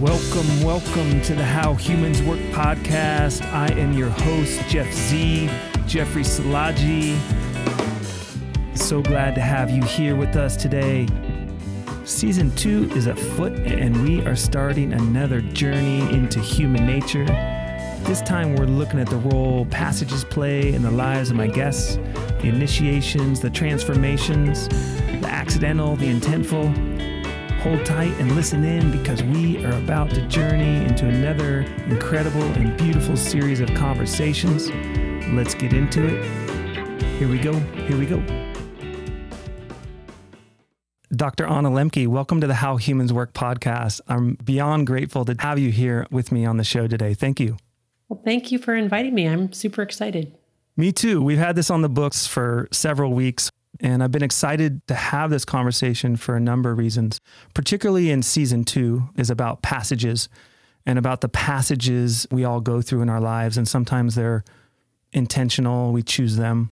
Welcome, welcome to the How Humans Work podcast. I am your host, Jeff Z, Jeffrey Salaji. So glad to have you here with us today. Season two is afoot, and we are starting another journey into human nature. This time, we're looking at the role passages play in the lives of my guests, the initiations, the transformations, the accidental, the intentful. Hold tight and listen in because we are about to journey into another incredible and beautiful series of conversations. Let's get into it. Here we go. Here we go. Dr. Anna Lembke, welcome to the How Humans Work podcast. I'm beyond grateful to have you here with me on the show today. Thank you. Well, thank you for inviting me. I'm super excited. Me too. We've had this on the books for several weeks. And I've been excited to have this conversation for a number of reasons, particularly in season two, is about passages and about the passages we all go through in our lives. And sometimes they're intentional, we choose them.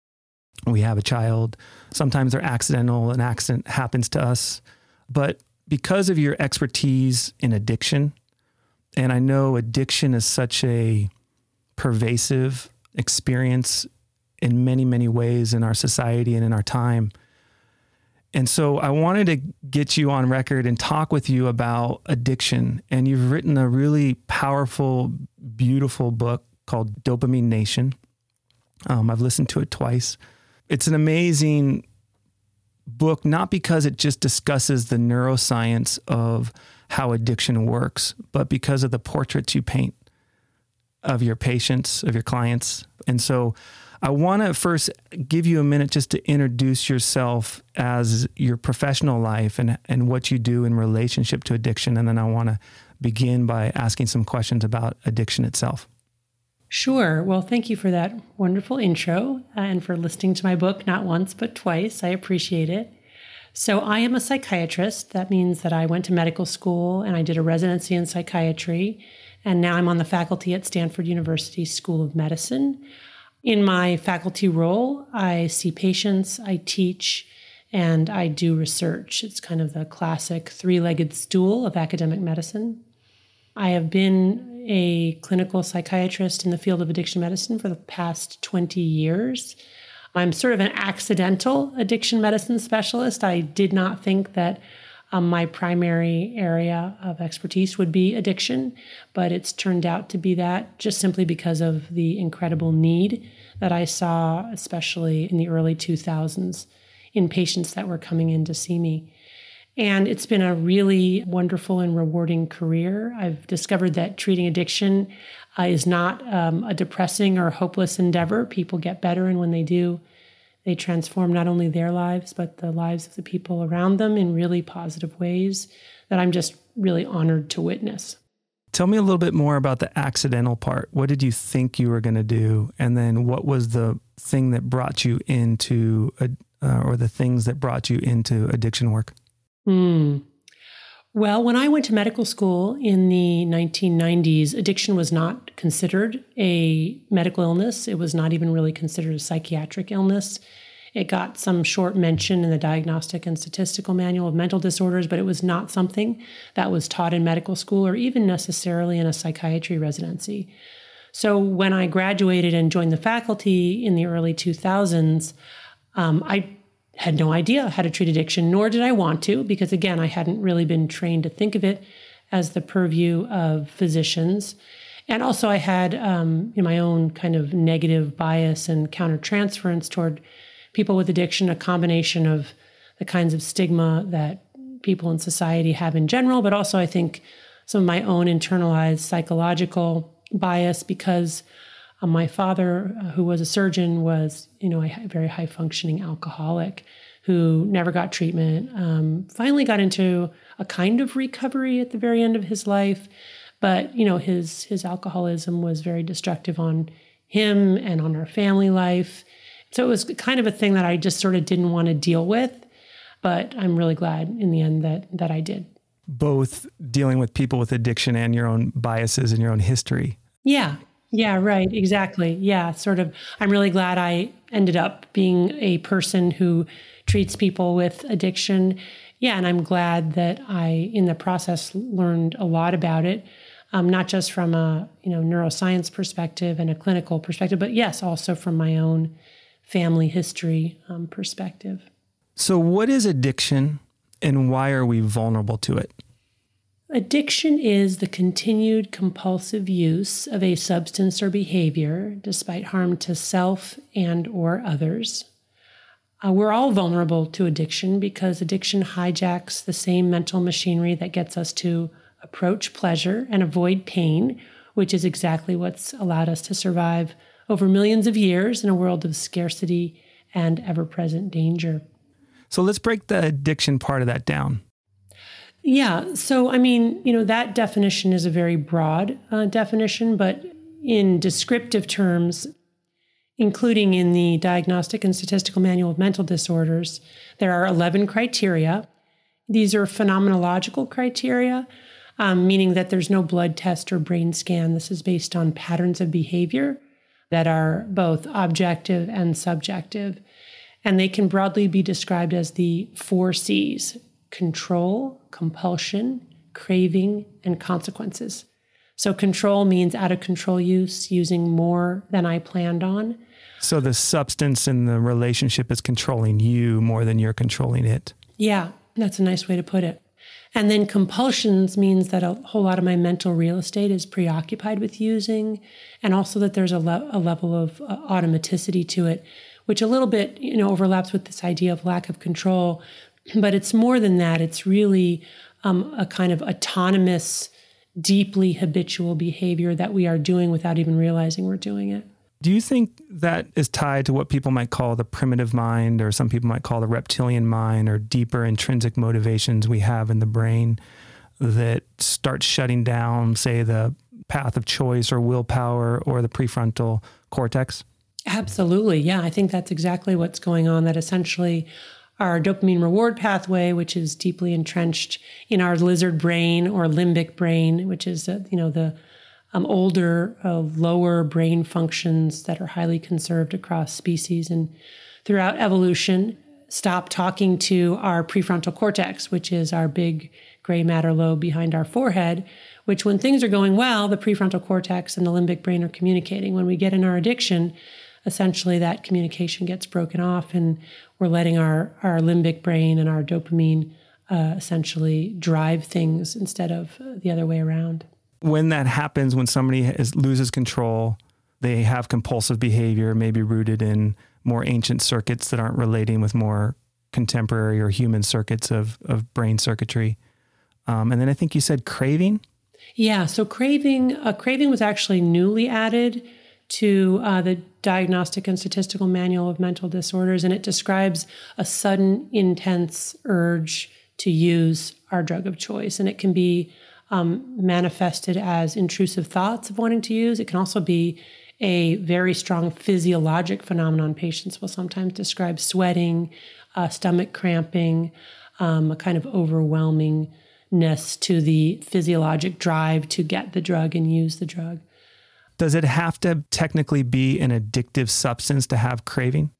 We have a child. Sometimes they're accidental, an accident happens to us. But because of your expertise in addiction, and I know addiction is such a pervasive experience in many, many ways in our society and in our time. And so I wanted to get you on record and talk with you about addiction. And you've written a really powerful, beautiful book called Dopamine Nation. Um, I've listened to it twice. It's an amazing book, not because it just discusses the neuroscience of how addiction works, but because of the portraits you paint of your patients, of your clients. And so I want to first give you a minute just to introduce yourself as your professional life and, and what you do in relationship to addiction. And then I want to begin by asking some questions about addiction itself. Sure. Well, thank you for that wonderful intro and for listening to my book, not once, but twice. I appreciate it. So, I am a psychiatrist. That means that I went to medical school and I did a residency in psychiatry. And now I'm on the faculty at Stanford University School of Medicine. In my faculty role, I see patients, I teach, and I do research. It's kind of the classic three legged stool of academic medicine. I have been a clinical psychiatrist in the field of addiction medicine for the past 20 years. I'm sort of an accidental addiction medicine specialist. I did not think that um, my primary area of expertise would be addiction, but it's turned out to be that just simply because of the incredible need that I saw, especially in the early 2000s, in patients that were coming in to see me. And it's been a really wonderful and rewarding career. I've discovered that treating addiction uh, is not um, a depressing or hopeless endeavor. People get better, and when they do, they transform not only their lives, but the lives of the people around them in really positive ways that I'm just really honored to witness. Tell me a little bit more about the accidental part. What did you think you were going to do? And then what was the thing that brought you into, uh, or the things that brought you into addiction work? Hmm. Well, when I went to medical school in the 1990s, addiction was not considered a medical illness. It was not even really considered a psychiatric illness. It got some short mention in the Diagnostic and Statistical Manual of Mental Disorders, but it was not something that was taught in medical school or even necessarily in a psychiatry residency. So when I graduated and joined the faculty in the early 2000s, um, I had no idea how to treat addiction, nor did I want to, because again, I hadn't really been trained to think of it as the purview of physicians. And also, I had um, my own kind of negative bias and countertransference toward people with addiction, a combination of the kinds of stigma that people in society have in general, but also, I think, some of my own internalized psychological bias because um, my father, uh, who was a surgeon, was you know a very high functioning alcoholic who never got treatment. Um, finally, got into a kind of recovery at the very end of his life, but you know his his alcoholism was very destructive on him and on our family life. So it was kind of a thing that I just sort of didn't want to deal with, but I'm really glad in the end that that I did. Both dealing with people with addiction and your own biases and your own history. Yeah, yeah, right. Exactly. Yeah, sort of. I'm really glad I ended up being a person who treats people with addiction yeah, and I'm glad that I, in the process, learned a lot about it, um, not just from a you know neuroscience perspective and a clinical perspective, but yes, also from my own family history um, perspective. So, what is addiction, and why are we vulnerable to it? Addiction is the continued compulsive use of a substance or behavior despite harm to self and or others. Uh, we're all vulnerable to addiction because addiction hijacks the same mental machinery that gets us to approach pleasure and avoid pain, which is exactly what's allowed us to survive over millions of years in a world of scarcity and ever present danger. So let's break the addiction part of that down. Yeah. So, I mean, you know, that definition is a very broad uh, definition, but in descriptive terms, including in the Diagnostic and Statistical Manual of Mental Disorders, there are 11 criteria. These are phenomenological criteria, um, meaning that there's no blood test or brain scan. This is based on patterns of behavior that are both objective and subjective. And they can broadly be described as the four C's control, compulsion, craving, and consequences. So, control means out of control use, using more than I planned on. So, the substance in the relationship is controlling you more than you're controlling it. Yeah, that's a nice way to put it. And then compulsions means that a whole lot of my mental real estate is preoccupied with using, and also that there's a, le- a level of uh, automaticity to it, which a little bit you know overlaps with this idea of lack of control. But it's more than that. It's really um, a kind of autonomous, deeply habitual behavior that we are doing without even realizing we're doing it. Do you think that is tied to what people might call the primitive mind, or some people might call the reptilian mind, or deeper intrinsic motivations we have in the brain that start shutting down, say, the path of choice or willpower or the prefrontal cortex? Absolutely. Yeah, I think that's exactly what's going on. That essentially our dopamine reward pathway, which is deeply entrenched in our lizard brain or limbic brain, which is uh, you know the um, older, uh, lower brain functions that are highly conserved across species and throughout evolution. Stop talking to our prefrontal cortex, which is our big gray matter lobe behind our forehead. Which, when things are going well, the prefrontal cortex and the limbic brain are communicating. When we get in our addiction, essentially that communication gets broken off and we're letting our, our limbic brain and our dopamine uh, essentially drive things instead of the other way around. When that happens, when somebody loses control, they have compulsive behavior, maybe rooted in more ancient circuits that aren't relating with more contemporary or human circuits of, of brain circuitry. Um, and then I think you said craving. Yeah, so craving, uh, craving was actually newly added to uh, the Diagnostic and Statistical Manual of Mental Disorders, and it describes a sudden, intense urge to use our drug of choice. And it can be um, manifested as intrusive thoughts of wanting to use. It can also be a very strong physiologic phenomenon. Patients will sometimes describe sweating, uh, stomach cramping, um, a kind of overwhelmingness to the physiologic drive to get the drug and use the drug. Does it have to technically be an addictive substance to have craving?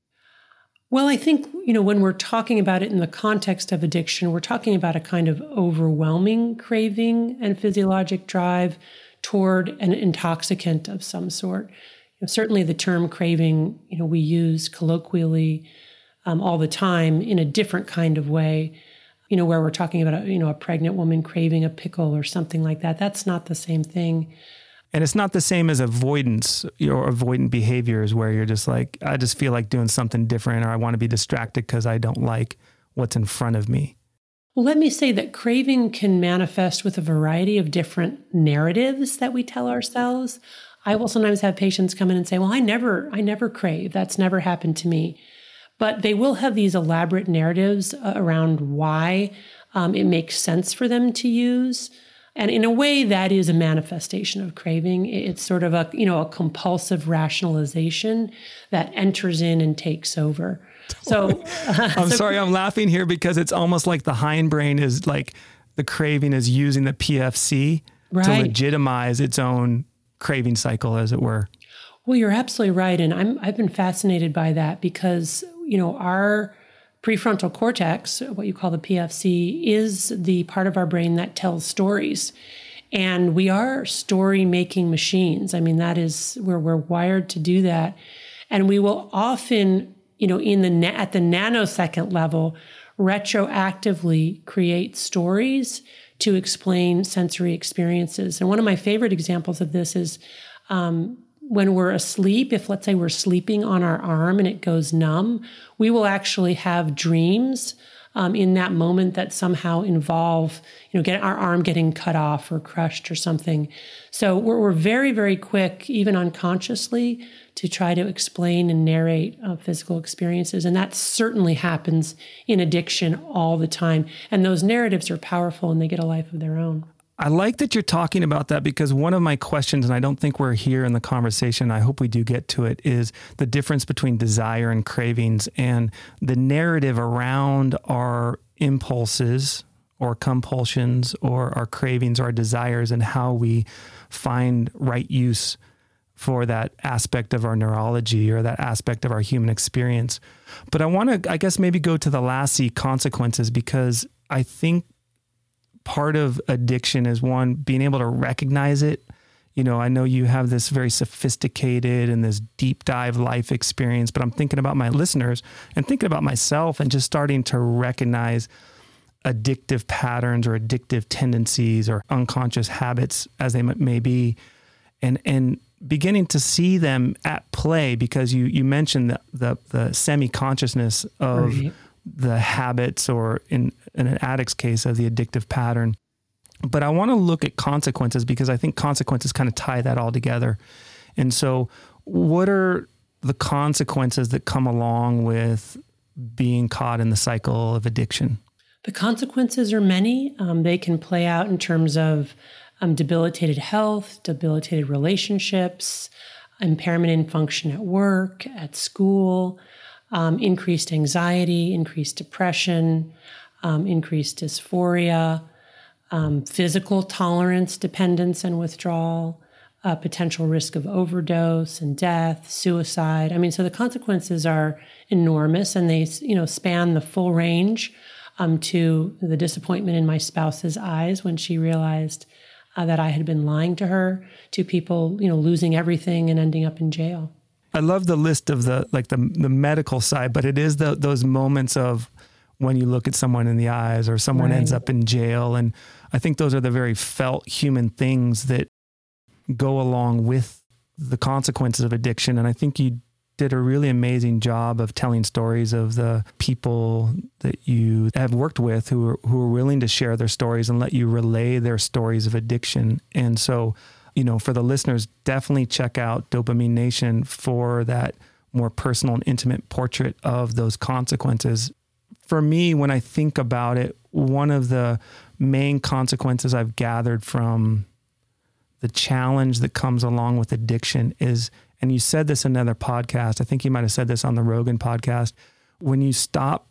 Well, I think, you know, when we're talking about it in the context of addiction, we're talking about a kind of overwhelming craving and physiologic drive toward an intoxicant of some sort. You know, certainly the term craving, you know, we use colloquially um, all the time in a different kind of way, you know, where we're talking about, a, you know, a pregnant woman craving a pickle or something like that. That's not the same thing. And it's not the same as avoidance or avoidant behaviors where you're just like, I just feel like doing something different or I want to be distracted because I don't like what's in front of me. Well, let me say that craving can manifest with a variety of different narratives that we tell ourselves. I will sometimes have patients come in and say, "Well, I never I never crave. That's never happened to me." But they will have these elaborate narratives uh, around why um, it makes sense for them to use. And in a way, that is a manifestation of craving. It's sort of a, you know, a compulsive rationalization that enters in and takes over. So uh, I'm so, sorry, I'm laughing here because it's almost like the hindbrain is like the craving is using the PFC right. to legitimize its own craving cycle, as it were. Well, you're absolutely right. And I'm, I've been fascinated by that because, you know, our prefrontal cortex, what you call the PFC, is the part of our brain that tells stories. And we are story making machines. I mean, that is where we're wired to do that. And we will often, you know, in the at the nanosecond level, retroactively create stories to explain sensory experiences. And one of my favorite examples of this is um, when we're asleep, if let's say we're sleeping on our arm and it goes numb, we will actually have dreams um, in that moment that somehow involve, you know, get our arm getting cut off or crushed or something. So we're, we're very, very quick, even unconsciously, to try to explain and narrate uh, physical experiences. And that certainly happens in addiction all the time. And those narratives are powerful and they get a life of their own. I like that you're talking about that because one of my questions, and I don't think we're here in the conversation, I hope we do get to it, is the difference between desire and cravings and the narrative around our impulses or compulsions or our cravings or our desires and how we find right use for that aspect of our neurology or that aspect of our human experience. But I want to, I guess, maybe go to the last C consequences because I think part of addiction is one being able to recognize it. You know, I know you have this very sophisticated and this deep dive life experience, but I'm thinking about my listeners and thinking about myself and just starting to recognize addictive patterns or addictive tendencies or unconscious habits as they may be and and beginning to see them at play because you you mentioned the the, the semi consciousness of right the habits or in, in an addict's case of the addictive pattern. But I want to look at consequences because I think consequences kind of tie that all together. And so, what are the consequences that come along with being caught in the cycle of addiction? The consequences are many. Um, they can play out in terms of um, debilitated health, debilitated relationships, impairment in function at work, at school, um, increased anxiety, increased depression, um, increased dysphoria, um, physical tolerance, dependence, and withdrawal, uh, potential risk of overdose and death, suicide. I mean, so the consequences are enormous, and they you know span the full range um, to the disappointment in my spouse's eyes when she realized. Uh, that I had been lying to her, to people, you know, losing everything and ending up in jail. I love the list of the like the the medical side, but it is the, those moments of when you look at someone in the eyes or someone right. ends up in jail, and I think those are the very felt human things that go along with the consequences of addiction. And I think you did a really amazing job of telling stories of the people that you have worked with who are, who are willing to share their stories and let you relay their stories of addiction. And so you know, for the listeners, definitely check out Dopamine Nation for that more personal and intimate portrait of those consequences. For me, when I think about it, one of the main consequences I've gathered from the challenge that comes along with addiction is, and you said this in another podcast, I think you might have said this on the Rogan podcast, when you stop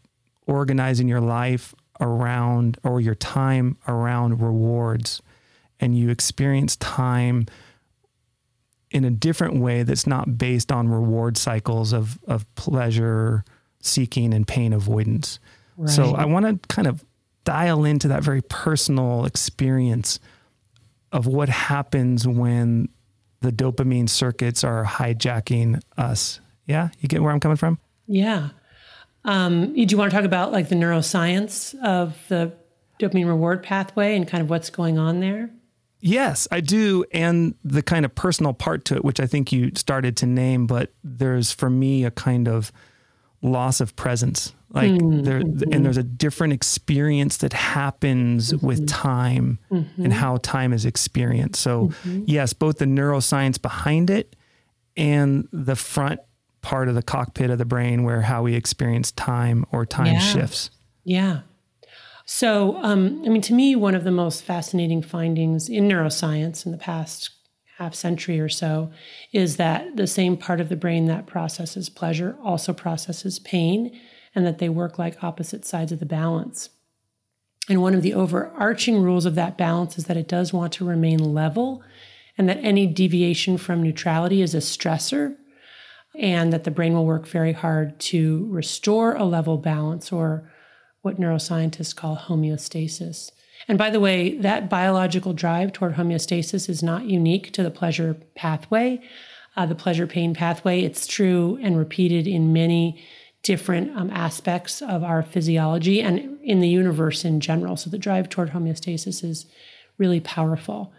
organizing your life around or your time around rewards and you experience time in a different way that's not based on reward cycles of, of pleasure seeking and pain avoidance. Right. So I want to kind of dial into that very personal experience of what happens when the dopamine circuits are hijacking us. Yeah, you get where I'm coming from? Yeah. Um, do you want to talk about like the neuroscience of the dopamine reward pathway and kind of what's going on there? Yes, I do. And the kind of personal part to it, which I think you started to name, but there's for me a kind of loss of presence. Like mm-hmm. there, and there's a different experience that happens mm-hmm. with time mm-hmm. and how time is experienced. So, mm-hmm. yes, both the neuroscience behind it and the front part of the cockpit of the brain where how we experience time or time yeah. shifts. Yeah. So, um, I mean, to me, one of the most fascinating findings in neuroscience in the past half century or so is that the same part of the brain that processes pleasure also processes pain, and that they work like opposite sides of the balance. And one of the overarching rules of that balance is that it does want to remain level, and that any deviation from neutrality is a stressor. and that the brain will work very hard to restore a level balance or what neuroscientists call homeostasis. And by the way, that biological drive toward homeostasis is not unique to the pleasure pathway, uh, the pleasure pain pathway. It's true and repeated in many different um, aspects of our physiology and in the universe in general. So the drive toward homeostasis is really powerful.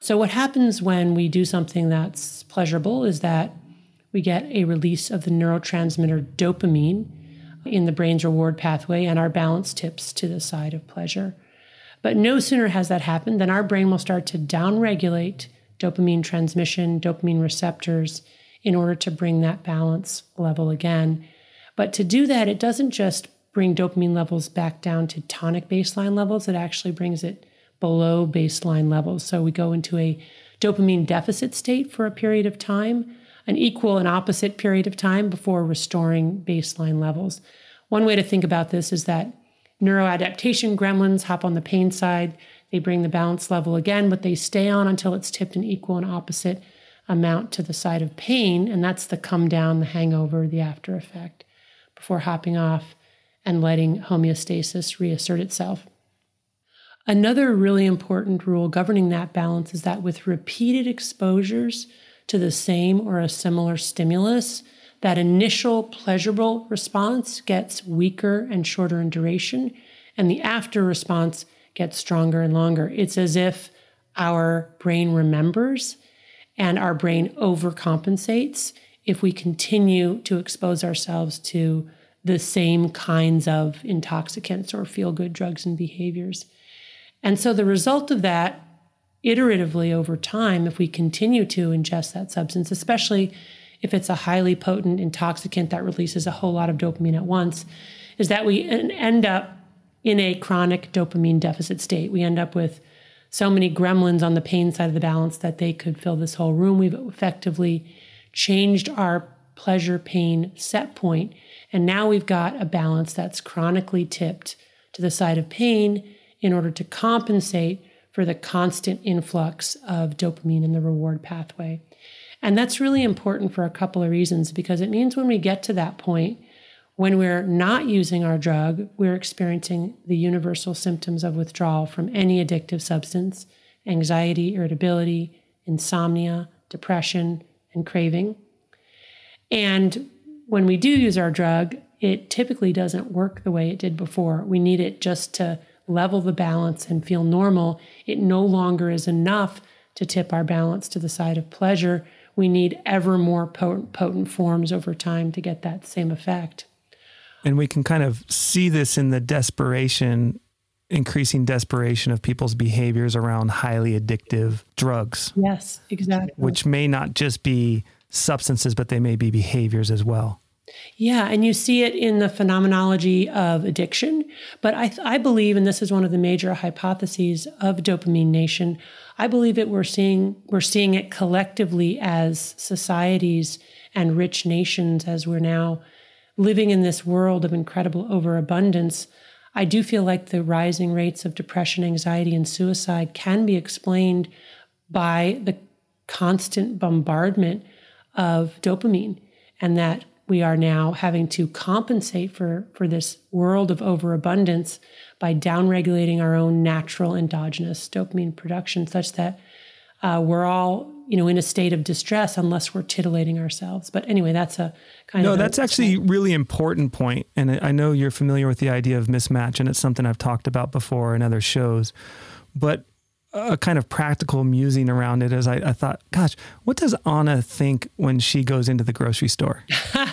So, what happens when we do something that's pleasurable is that we get a release of the neurotransmitter dopamine in the brain's reward pathway, and our balance tips to the side of pleasure. But no sooner has that happened than our brain will start to downregulate dopamine transmission, dopamine receptors, in order to bring that balance level again. But to do that, it doesn't just bring dopamine levels back down to tonic baseline levels, it actually brings it below baseline levels. So we go into a dopamine deficit state for a period of time, an equal and opposite period of time before restoring baseline levels. One way to think about this is that neuroadaptation gremlins hop on the pain side. They bring the balance level again, but they stay on until it's tipped an equal and opposite amount to the side of pain. And that's the come down, the hangover, the after effect before hopping off and letting homeostasis reassert itself. Another really important rule governing that balance is that with repeated exposures to the same or a similar stimulus, that initial pleasurable response gets weaker and shorter in duration, and the after response gets stronger and longer. It's as if our brain remembers and our brain overcompensates if we continue to expose ourselves to the same kinds of intoxicants or feel good drugs and behaviors. And so the result of that, iteratively over time, if we continue to ingest that substance, especially if it's a highly potent intoxicant that releases a whole lot of dopamine at once, is that we end up in a chronic dopamine deficit state. We end up with so many gremlins on the pain side of the balance that they could fill this whole room. We've effectively changed our pleasure pain set point, and now we've got a balance that's chronically tipped to the side of pain in order to compensate for the constant influx of dopamine in the reward pathway. And that's really important for a couple of reasons because it means when we get to that point, when we're not using our drug, we're experiencing the universal symptoms of withdrawal from any addictive substance anxiety, irritability, insomnia, depression, and craving. And when we do use our drug, it typically doesn't work the way it did before. We need it just to level the balance and feel normal. It no longer is enough to tip our balance to the side of pleasure we need ever more potent, potent forms over time to get that same effect. And we can kind of see this in the desperation, increasing desperation of people's behaviors around highly addictive drugs. Yes, exactly. Which may not just be substances, but they may be behaviors as well. Yeah, and you see it in the phenomenology of addiction. But I, I believe, and this is one of the major hypotheses of Dopamine Nation, I believe it we're seeing we're seeing it collectively as societies and rich nations as we're now living in this world of incredible overabundance. I do feel like the rising rates of depression, anxiety, and suicide can be explained by the constant bombardment of dopamine and that we are now having to compensate for, for this world of overabundance by downregulating our own natural endogenous dopamine production such that uh, we're all you know in a state of distress unless we're titillating ourselves. But anyway that's a kind no, of no that's actually really important point and i know you're familiar with the idea of mismatch and it's something i've talked about before in other shows. But a kind of practical musing around it as I, I, thought, gosh, what does Anna think when she goes into the grocery store?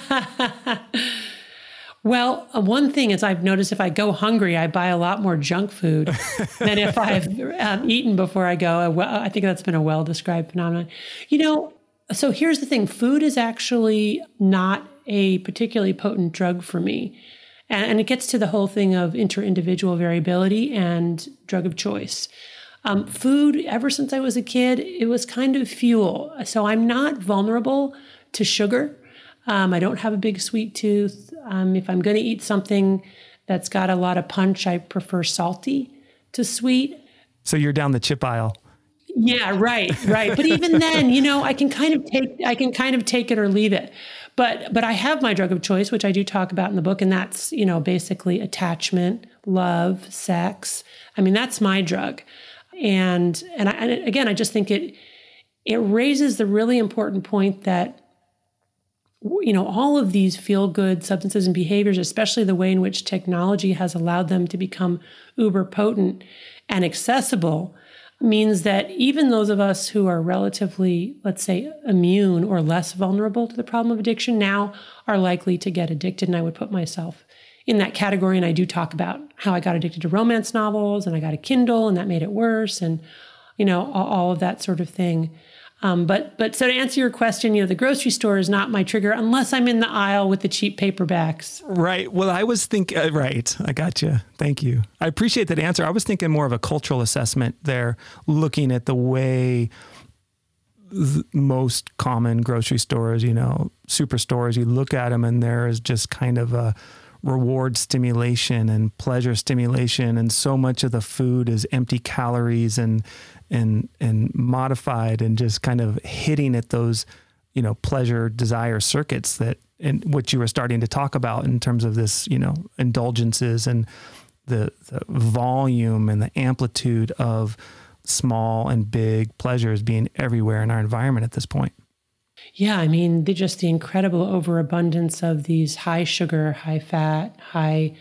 well, uh, one thing is I've noticed if I go hungry, I buy a lot more junk food than if I've um, eaten before I go. I think that's been a well described phenomenon. You know, so here's the thing food is actually not a particularly potent drug for me. And, it gets to the whole thing of inter individual variability and drug of choice. Um, food, ever since I was a kid, it was kind of fuel. So I'm not vulnerable to sugar. Um, I don't have a big sweet tooth. Um, if I'm going to eat something that's got a lot of punch, I prefer salty to sweet. So you're down the chip aisle. Yeah, right, right. But even then, you know, I can kind of take I can kind of take it or leave it. But but I have my drug of choice, which I do talk about in the book, and that's, you know, basically attachment, love, sex. I mean, that's my drug. And and, I, and again, I just think it it raises the really important point that you know all of these feel good substances and behaviors especially the way in which technology has allowed them to become uber potent and accessible means that even those of us who are relatively, let's say, immune or less vulnerable to the problem of addiction now are likely to get addicted. And I would put myself in that category. And I do talk about how I got addicted to romance novels and I got a Kindle and that made it worse and, you know, all, all of that sort of thing. Um, but but so to answer your question, you know, the grocery store is not my trigger unless I'm in the aisle with the cheap paperbacks. Right. Well, I was thinking. Uh, right. I got you. Thank you. I appreciate that answer. I was thinking more of a cultural assessment there, looking at the way th- most common grocery stores, you know, superstores, you look at them and there is just kind of a reward stimulation and pleasure stimulation and so much of the food is empty calories and and and modified and just kind of hitting at those you know pleasure desire circuits that and what you were starting to talk about in terms of this you know indulgences and the, the volume and the amplitude of small and big pleasures being everywhere in our environment at this point yeah, I mean, the, just the incredible overabundance of these high sugar, high fat, high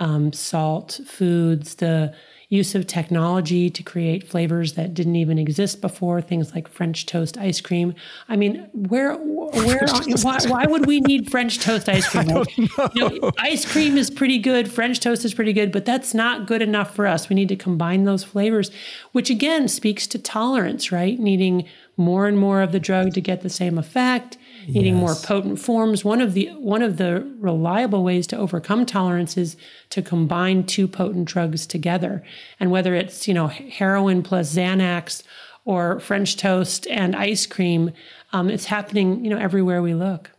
um, salt foods, the use of technology to create flavors that didn't even exist before, things like French toast ice cream. I mean, where, where, why, why would we need French toast ice cream? Like, you know, ice cream is pretty good, French toast is pretty good, but that's not good enough for us. We need to combine those flavors, which again speaks to tolerance, right? Needing more and more of the drug to get the same effect eating yes. more potent forms. One of the one of the reliable ways to overcome tolerance is to combine two potent drugs together. And whether it's, you know, heroin plus Xanax or French toast and ice cream, um, it's happening, you know, everywhere we look.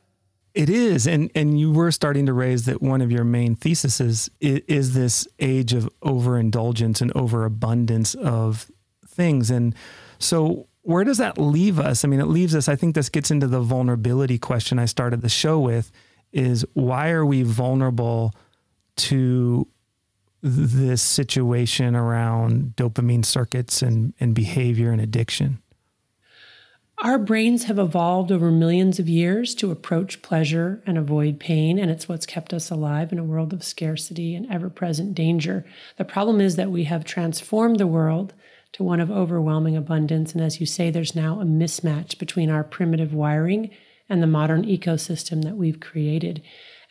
It is, and and you were starting to raise that one of your main theses is, is this age of overindulgence and overabundance of things, and so where does that leave us? I mean, it leaves us, I think this gets into the vulnerability question I started the show with is why are we vulnerable to this situation around dopamine circuits and, and behavior and addiction? Our brains have evolved over millions of years to approach pleasure and avoid pain, and it's what's kept us alive in a world of scarcity and ever present danger. The problem is that we have transformed the world to one of overwhelming abundance. And as you say, there's now a mismatch between our primitive wiring and the modern ecosystem that we've created.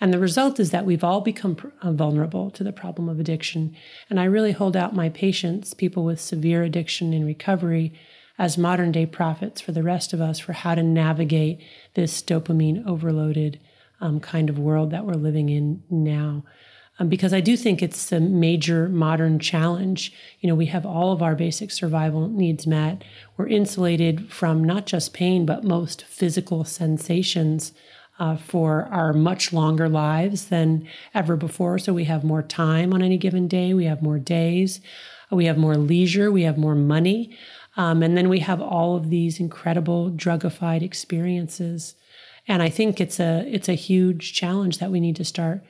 And the result is that we've all become uh, vulnerable to the problem of addiction. And I really hold out my patients, people with severe addiction in recovery, as modern day prophets for the rest of us for how to navigate this dopamine overloaded um, kind of world that we're living in now um, because I do think it's a major modern challenge. You know, we have all of our basic survival needs met. We're insulated from not just pain, but most physical sensations uh, for our much longer lives than ever before. So we have more time on any given day, we have more days, we have more leisure, we have more money. Um, and then we have all of these incredible drugified experiences. And I think it's a it's a huge challenge that we need to start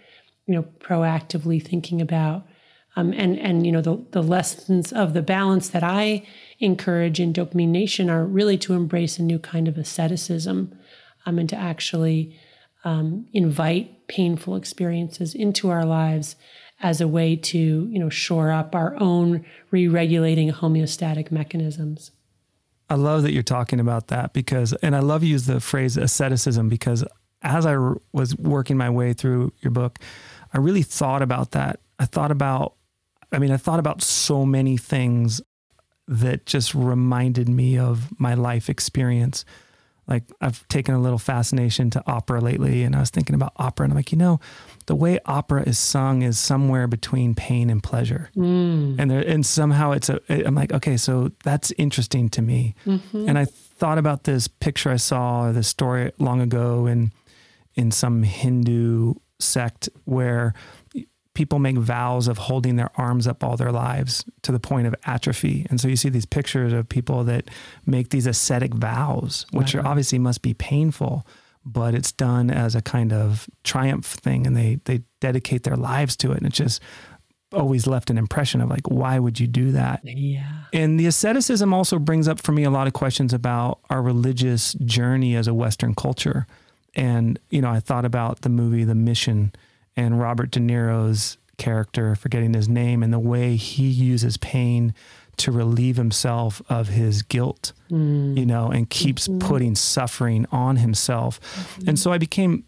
you know, proactively thinking about. Um, and and you know the the lessons of the balance that I encourage in Dopamine Nation are really to embrace a new kind of asceticism, um, and to actually um, invite painful experiences into our lives as a way to you know shore up our own re-regulating homeostatic mechanisms. I love that you're talking about that because, and I love you use the phrase asceticism because as I was working my way through your book, I really thought about that. I thought about, I mean, I thought about so many things that just reminded me of my life experience. Like I've taken a little fascination to opera lately, and I was thinking about opera, and I'm like, you know, the way opera is sung is somewhere between pain and pleasure, mm. and there, and somehow it's a. I'm like, okay, so that's interesting to me, mm-hmm. and I thought about this picture I saw, or this story long ago, in in some Hindu sect where people make vows of holding their arms up all their lives to the point of atrophy. And so you see these pictures of people that make these ascetic vows, which are obviously must be painful, but it's done as a kind of triumph thing and they they dedicate their lives to it. And it's just always left an impression of like, why would you do that? Yeah. And the asceticism also brings up for me a lot of questions about our religious journey as a Western culture. And, you know, I thought about the movie The Mission and Robert De Niro's character, forgetting his name, and the way he uses pain to relieve himself of his guilt, mm. you know, and keeps mm-hmm. putting suffering on himself. Mm-hmm. And so I became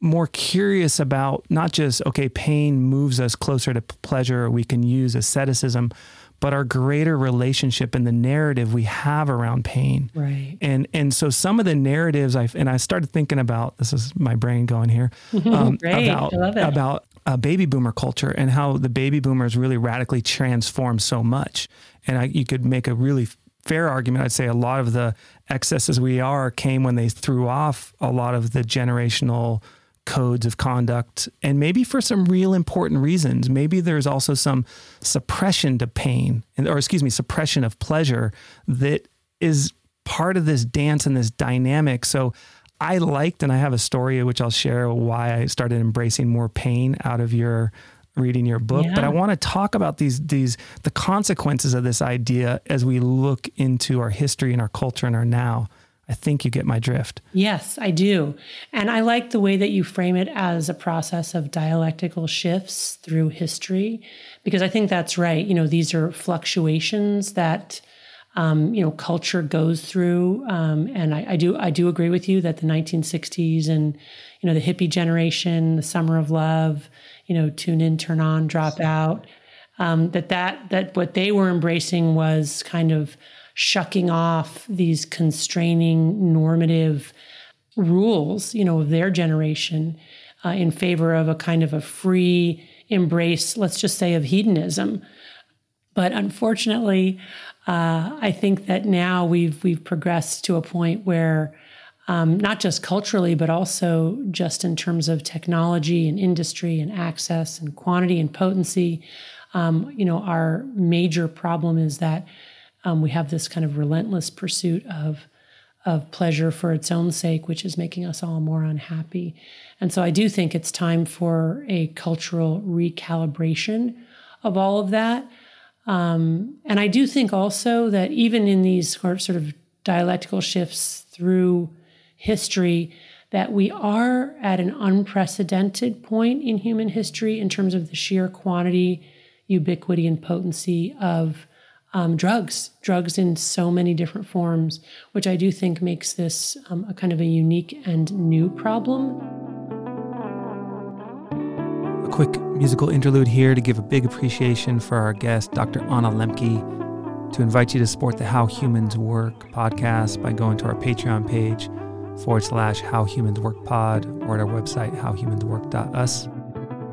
more curious about not just, okay, pain moves us closer to pleasure, we can use asceticism, but our greater relationship and the narrative we have around pain. Right. And and so some of the narratives I and I started thinking about this is my brain going here um, about about uh, baby boomer culture and how the baby boomers really radically transformed so much. And I, you could make a really fair argument. I'd say a lot of the excesses we are came when they threw off a lot of the generational codes of conduct and maybe for some real important reasons. Maybe there's also some suppression to pain or excuse me suppression of pleasure that is part of this dance and this dynamic. So i liked and i have a story which i'll share why i started embracing more pain out of your reading your book yeah. but i want to talk about these these the consequences of this idea as we look into our history and our culture and our now I think you get my drift. Yes, I do. And I like the way that you frame it as a process of dialectical shifts through history, because I think that's right. You know, these are fluctuations that. Um, you know, culture goes through, um, and I, I, do I do agree with you that the 1960s and you know the hippie generation, the summer of love, you know, tune in, turn on, drop out, um, that that that what they were embracing was kind of shucking off these constraining normative rules, you know, of their generation uh, in favor of a kind of a free embrace, let's just say, of hedonism. But unfortunately, uh, I think that now we've we've progressed to a point where um, not just culturally, but also just in terms of technology and industry and access and quantity and potency. Um, you know, our major problem is that um, we have this kind of relentless pursuit of of pleasure for its own sake, which is making us all more unhappy. And so I do think it's time for a cultural recalibration of all of that. Um, and I do think also that even in these sort of dialectical shifts through history, that we are at an unprecedented point in human history in terms of the sheer quantity, ubiquity, and potency of um, drugs, drugs in so many different forms, which I do think makes this um, a kind of a unique and new problem. A quick musical interlude here to give a big appreciation for our guest, Dr. Anna Lembke, to invite you to support the How Humans Work podcast by going to our Patreon page forward slash How Humans Work pod or at our website, howhumanswork.us.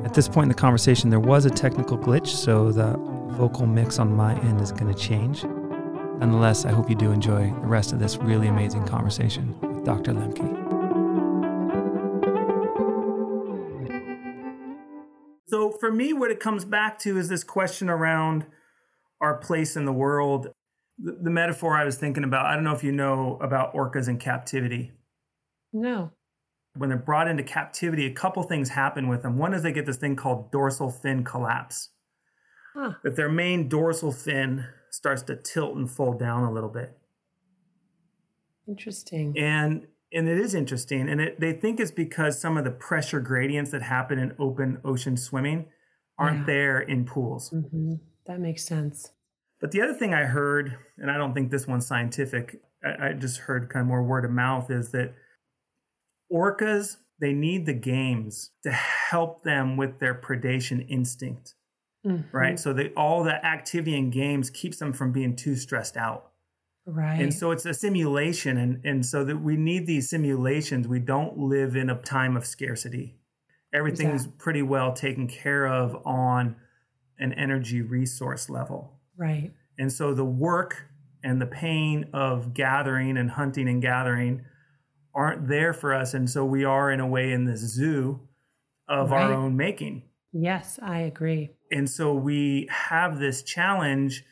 At this point in the conversation, there was a technical glitch, so the vocal mix on my end is going to change. Nonetheless, I hope you do enjoy the rest of this really amazing conversation with Dr. Lembke. So, for me, what it comes back to is this question around our place in the world. The, the metaphor I was thinking about, I don't know if you know about orcas in captivity. No. When they're brought into captivity, a couple things happen with them. One is they get this thing called dorsal fin collapse huh. that their main dorsal fin starts to tilt and fold down a little bit. Interesting. And and it is interesting, and it, they think it's because some of the pressure gradients that happen in open ocean swimming aren't yeah. there in pools. Mm-hmm. That makes sense. But the other thing I heard, and I don't think this one's scientific, I, I just heard kind of more word of mouth, is that orcas they need the games to help them with their predation instinct mm-hmm. right? So they, all the activity in games keeps them from being too stressed out. Right. And so it's a simulation. And, and so that we need these simulations. We don't live in a time of scarcity. Everything exactly. is pretty well taken care of on an energy resource level. Right. And so the work and the pain of gathering and hunting and gathering aren't there for us. And so we are, in a way, in this zoo of right. our own making. Yes, I agree. And so we have this challenge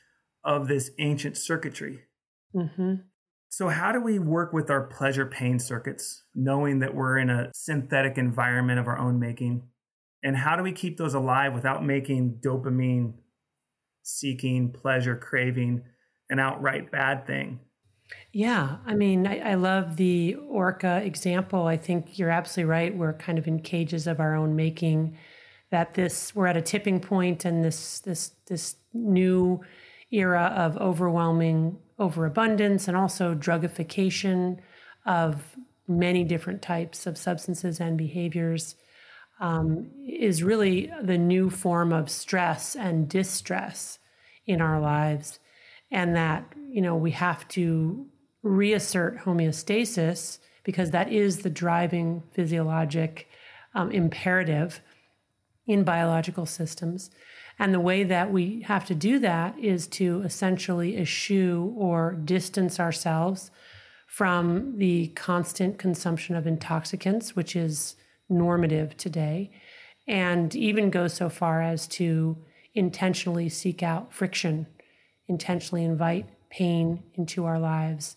of this ancient circuitry. Mm-hmm. So, how do we work with our pleasure pain circuits, knowing that we're in a synthetic environment of our own making? And how do we keep those alive without making dopamine seeking, pleasure craving an outright bad thing? Yeah, I mean, I, I, love the orca example. I think you're absolutely right. We're kind of in cages of our own making. That this we're at a tipping point, and this this this new era of overwhelming overabundance and also drugification of many different types of substances and behaviors um, is really the new form of stress and distress in our lives. And that you know we have to reassert homeostasis because that is the driving physiologic um, imperative in biological systems. And the way that we have to do that is to essentially eschew or distance ourselves from the constant consumption of intoxicants, which is normative today, and even go so far as to intentionally seek out friction, intentionally invite pain into our lives,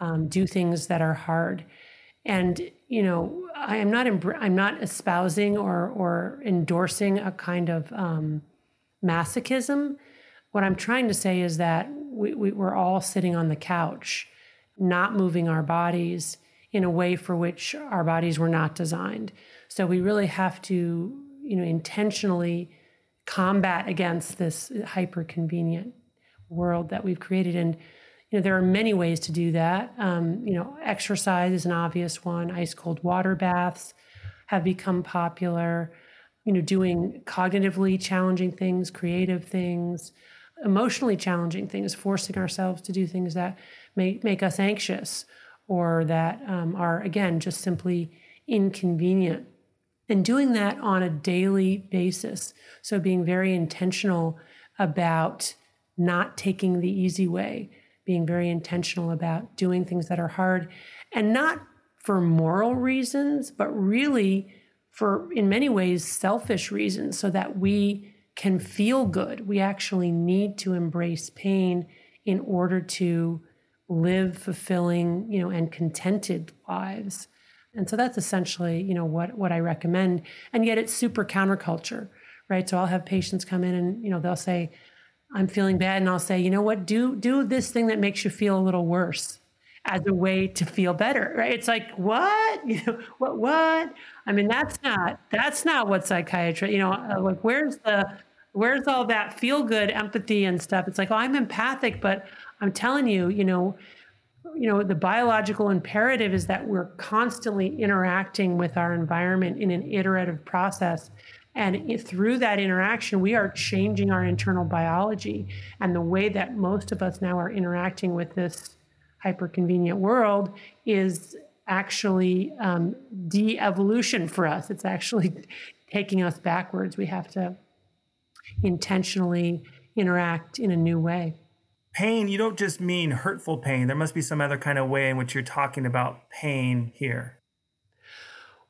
um, do things that are hard. And you know, I am not I'm not espousing or or endorsing a kind of um, masochism. What I'm trying to say is that we, we, we're all sitting on the couch, not moving our bodies in a way for which our bodies were not designed. So we really have to, you know, intentionally combat against this hyper convenient world that we've created. And you know, there are many ways to do that. Um, you know, exercise is an obvious one. Ice cold water baths have become popular. You know, doing cognitively challenging things, creative things, emotionally challenging things, forcing ourselves to do things that may make us anxious or that um, are again just simply inconvenient and doing that on a daily basis. So being very intentional about not taking the easy way, being very intentional about doing things that are hard and not for moral reasons, but really for, in many ways, selfish reasons so that we can feel good. We actually need to embrace pain in order to live fulfilling, you know, and contented lives. And so that's essentially, you know, what what I recommend. And yet it's super counterculture, right? So I'll have patients come in and, you know, they'll say, I'm feeling bad, and I'll say, you know what, do do this thing that makes you feel a little worse as a way to feel better, right? It's like, what? You know, what what? I mean, that's not that's not what psychiatry, you know, uh, like where's the where's all that feel good empathy and stuff? It's like, oh, I'm empathic, but I'm telling you, you know, you know the biological imperative is that we're constantly interacting with our environment in an iterative process and through that interaction we are changing our internal biology and the way that most of us now are interacting with this hyper convenient world is actually um, de-evolution for us it's actually taking us backwards we have to intentionally interact in a new way pain, you don't just mean hurtful pain. There must be some other kind of way in which you're talking about pain here.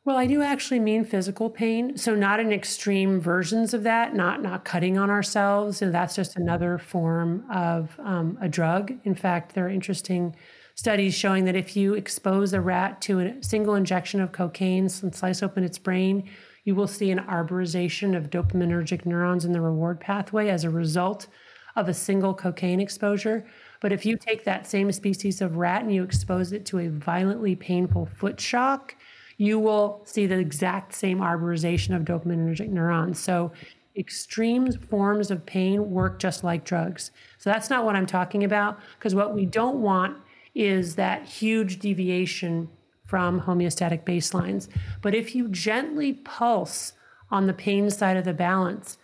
Well, I do actually mean physical pain. So not in extreme versions of that, not not cutting on ourselves. And that's just another form of um, a drug. In fact, there are interesting studies showing that if you expose a rat to a single injection of cocaine and slice open its brain, you will see an arborization of dopaminergic neurons in the reward pathway as a result of a single cocaine exposure. But if you take that same species of rat and you expose it to a violently painful foot shock, you will see the exact same arborization of dopaminergic neurons. So extreme forms of pain work just like drugs. So that's not what I'm talking about, because what we don't want is that huge deviation from homeostatic baselines. But if you gently pulse on the pain side of the balance,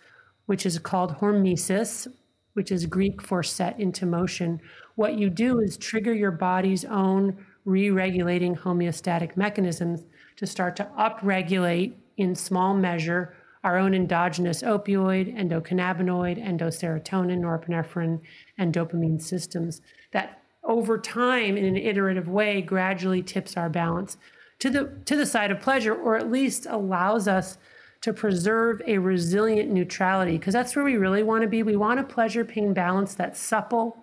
which is called hormesis, which is Greek for set into motion, what you do is trigger your body's own re regulating homeostatic mechanisms to start to upregulate in small measure our own endogenous opioid, endocannabinoid, endoserotonin, norepinephrine, and dopamine systems that over time in an iterative way gradually tips our balance to the to the side of pleasure or at least allows us to preserve a resilient neutrality because that's where we really want to be. We want a pleasure pain balance that's supple,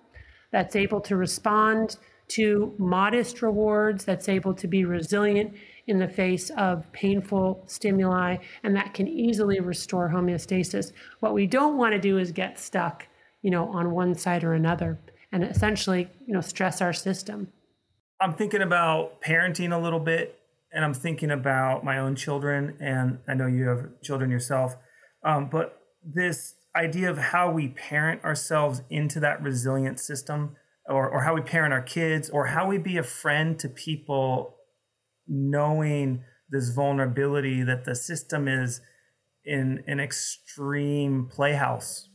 that's able to respond to modest rewards, that's able to be resilient in the face of painful stimuli, and that can easily restore homeostasis. What we don't want to do is get stuck, you know, on one side or another and essentially, you know, stress our system. I'm thinking about parenting a little bit, and I'm thinking about my own children, and I know you have children yourself. Um, but this idea of how we parent ourselves into that resilient system, or, or how we parent our kids, or how we be a friend to people, knowing this vulnerability that the system is in an extreme playhouse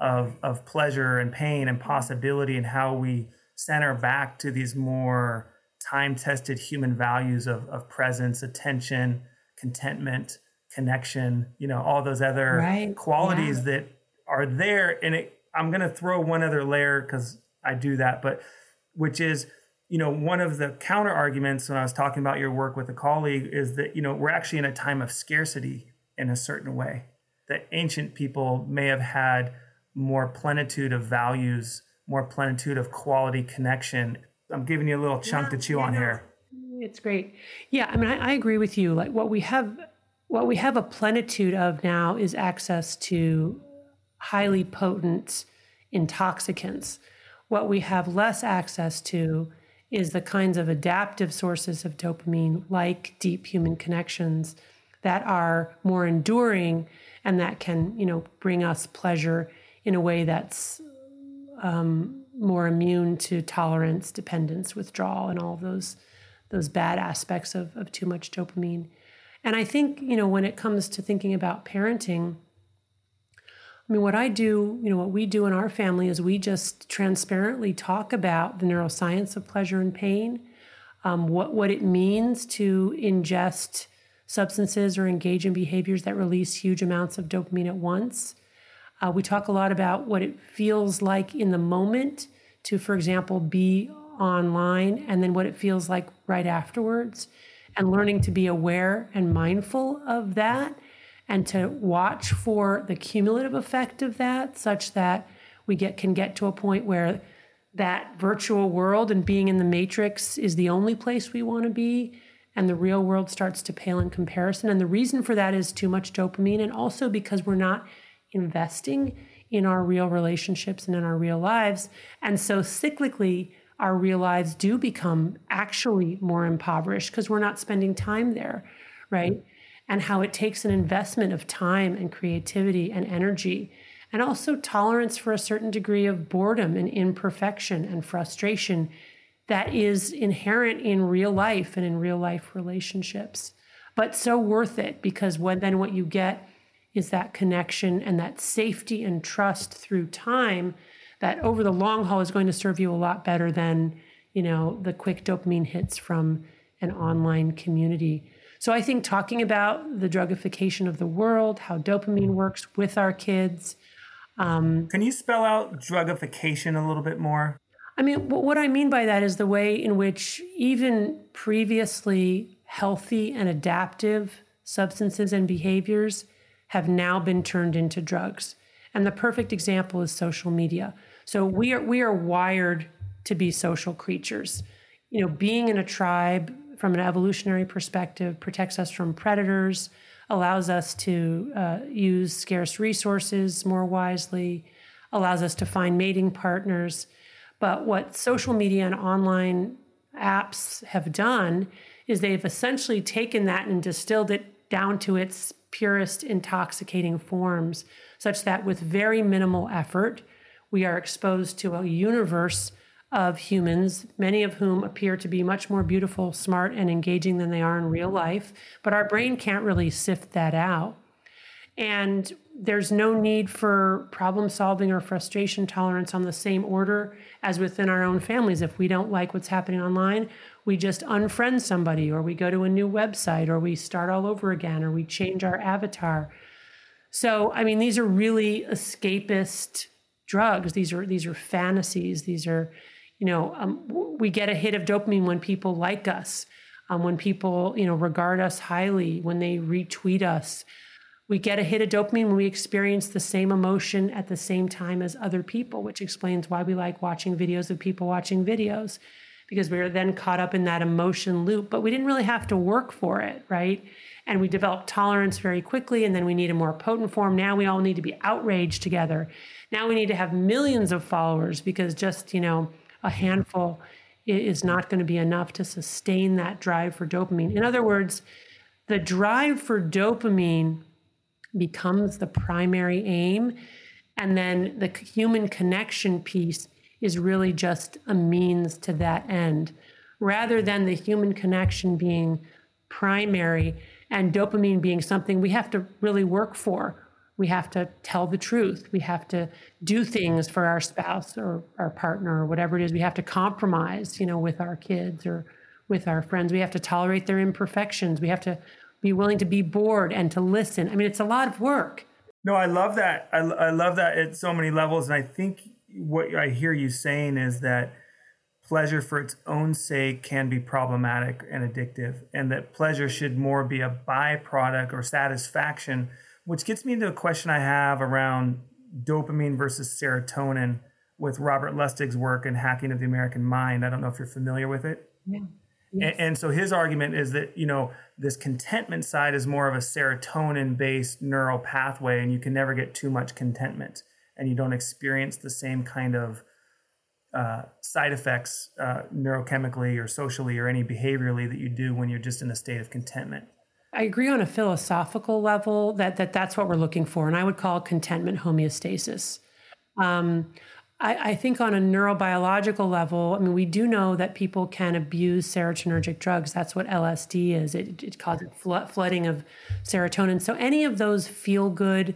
of, of pleasure and pain and possibility, and how we center back to these more time tested human values of, of presence, attention, contentment, connection, you know, all those other right. qualities yeah. that are there. And it, I'm going to throw one other layer because I do that, but which is, you know, one of the counter arguments when I was talking about your work with a colleague is that, you know, we're actually in a time of scarcity in a certain way. That ancient people may have had more plenitude of values more plenitude of quality connection. I'm giving you a little chunk yeah, to chew yeah, on here. It's great. Yeah, I mean, I, I agree with you. Like what we have, what we have a plenitude of now is access to highly potent intoxicants. What we have less access to is the kinds of adaptive sources of dopamine, like deep human connections, that are more enduring and that can, you know, bring us pleasure in a way that's um, more immune to tolerance, dependence, withdrawal, and all those those bad aspects of, of too much dopamine. And I think, you know, when it comes to thinking about parenting, I mean, what I do, you know, what we do in our family is we just transparently talk about the neuroscience of pleasure and pain, um, what, what it means to ingest substances or engage in behaviors that release huge amounts of dopamine at once. Uh, we talk a lot about what it feels like in the moment to, for example, be online and then what it feels like right afterwards, and learning to be aware and mindful of that and to watch for the cumulative effect of that such that we get can get to a point where that virtual world and being in the matrix is the only place we want to be and the real world starts to pale in comparison and the reason for that is too much dopamine and also because we're not investing in our real relationships and in our real lives. And so cyclically, our real lives do become actually more impoverished because we're not spending time there, right? And how it takes an investment of time and creativity and energy, and also tolerance for a certain degree of boredom and imperfection and frustration that is inherent in real life and in real life relationships. But so worth it because when then what you get is that connection and that safety and trust through time that over the long haul is going to serve you a lot better than you know the quick dopamine hits from an online community so i think talking about the drugification of the world how dopamine works with our kids um, can you spell out drugification a little bit more i mean what i mean by that is the way in which even previously healthy and adaptive substances and behaviors have now been turned into drugs. And the perfect example is social media. So we are we are wired to be social creatures. You know, being in a tribe from an evolutionary perspective protects us from predators, allows us to uh, use scarce resources more wisely, allows us to find mating partners. But what social media and online apps have done is they've essentially taken that and distilled it down to its purest intoxicating forms, such that with very minimal effort, we are exposed to a universe of humans, many of whom appear to be much more beautiful, smart, and engaging than they are in real life. But our brain can't really sift that out. And there's no need for problem solving or frustration tolerance on the same order as within our own families. If we don't like what's happening online, we just unfriend somebody or we go to a new website or we start all over again or we change our avatar. So, I mean, these are really escapist drugs. These are these are fantasies. These are, you know, um, we get a hit of dopamine when people like us, um, when people, you know, regard us highly, when they retweet us. We get a hit of dopamine when we experience the same emotion at the same time as other people, which explains why we like watching videos of people watching videos because we were then caught up in that emotion loop, but we didn't really have to work for it, right? And we developed tolerance very quickly, and then we need a more potent form. Now we all need to be outraged together. Now we need to have millions of followers because just, you know, a handful is not going to be enough to sustain that drive for dopamine. In other words, the drive for dopamine becomes the primary aim. And then the human connection piece is really just a means to that end, rather than the human connection being primary and dopamine being something we have to really work for. We have to tell the truth. We have to do things for our spouse or our partner or whatever it is. We have to compromise, you know, with our kids or with our friends. We have to tolerate their imperfections. We have to be willing to be bored and to listen. I mean, it's a lot of work. No, I love that. I, I love that at so many levels. And I think what I hear you saying is that pleasure for its own sake can be problematic and addictive, and that pleasure should more be a byproduct or satisfaction, which gets me into a question I have around dopamine versus serotonin with Robert Lustig's work in Hacking of the American Mind. I don't know if you're familiar with it. Yeah. Yes. And, and, so his argument is that you know this contentment side is more of a serotonin based neural pathway, and you can never get too much contentment, and you don't experience the same kind of uh, side effects uh, neurochemically or socially or any behaviorally that you do when you're just in a state of contentment. I agree on a philosophical level that, that that's what we're looking for, and I would call contentment homeostasis. Um, I, I, think on a neurobiological level, I mean, we do know that people can abuse serotonergic drugs. That's what LSD is. It, it causes flood, flooding of serotonin. So any of those feel good,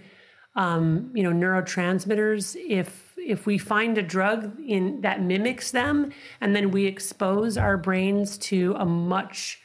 um, you know, neurotransmitters, if if we find a drug in that mimics them and then we expose our brains to a much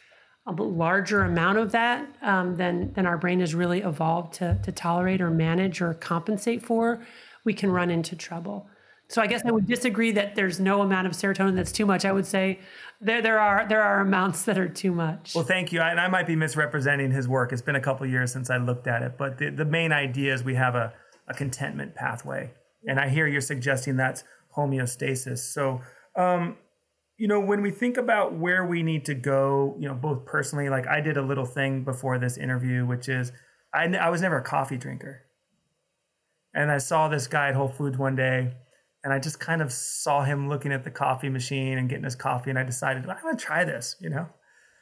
a larger amount of that um, than than our brain has really evolved to to tolerate or manage or compensate for, we can run into trouble. So I guess I would disagree that there's no amount of serotonin that's too much. I would say there there are there are amounts that are too much. Well, thank you. I, and I might be misrepresenting his work. It's been a couple years since I looked at it, but the, the main idea is we have a, a contentment pathway and I hear you're suggesting that's homeostasis. So, um, you know, when we think about where we need to go, you know, both personally, like I did a little thing before this interview, which is I, I was never a coffee drinker. And I saw this guy at Whole Foods one day, and I just kind of saw him looking at the coffee machine and getting his coffee, and I decided, I'm going to try this, you know?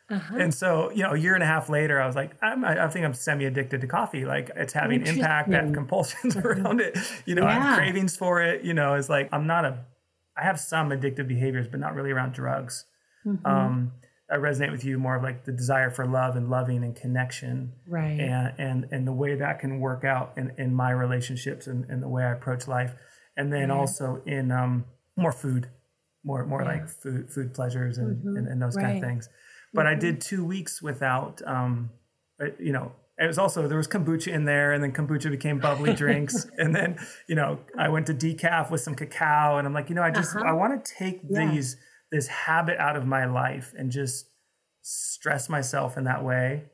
Uh-huh. And so, you know, a year and a half later, I was like, I'm, i think I'm semi addicted to coffee. Like it's having impact, I have compulsions around it. You know, yeah. I have cravings for it. You know, it's like I'm not a, I have some addictive behaviors, but not really around drugs. Mm-hmm. Um, I resonate with you more of like the desire for love and loving and connection, right? And and and the way that can work out in in my relationships and, and the way I approach life, and then also in um, more food, more more yeah. like food food pleasures and mm-hmm. and, and, those right. kind of things. But mm-hmm. I did two weeks without, um, uh, you know, it was also there was kombucha in there, and then kombucha became bubbly drinks, and then you know I went to decaf with some cacao, and I'm like, you know, I just uh-huh. I want to take yeah. these this habit out of my life and just stress myself in that way.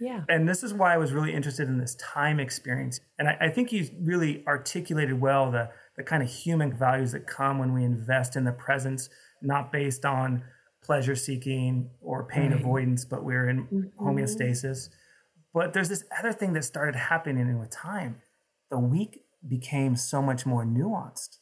Yeah. And this is why I was really interested in this time experience. And I, I think you really articulated well the the kind of human values that come when we invest in the presence, not based on pleasure seeking or pain right. avoidance, but we're in mm-hmm. homeostasis. But there's this other thing that started happening with time. The week became so much more nuanced.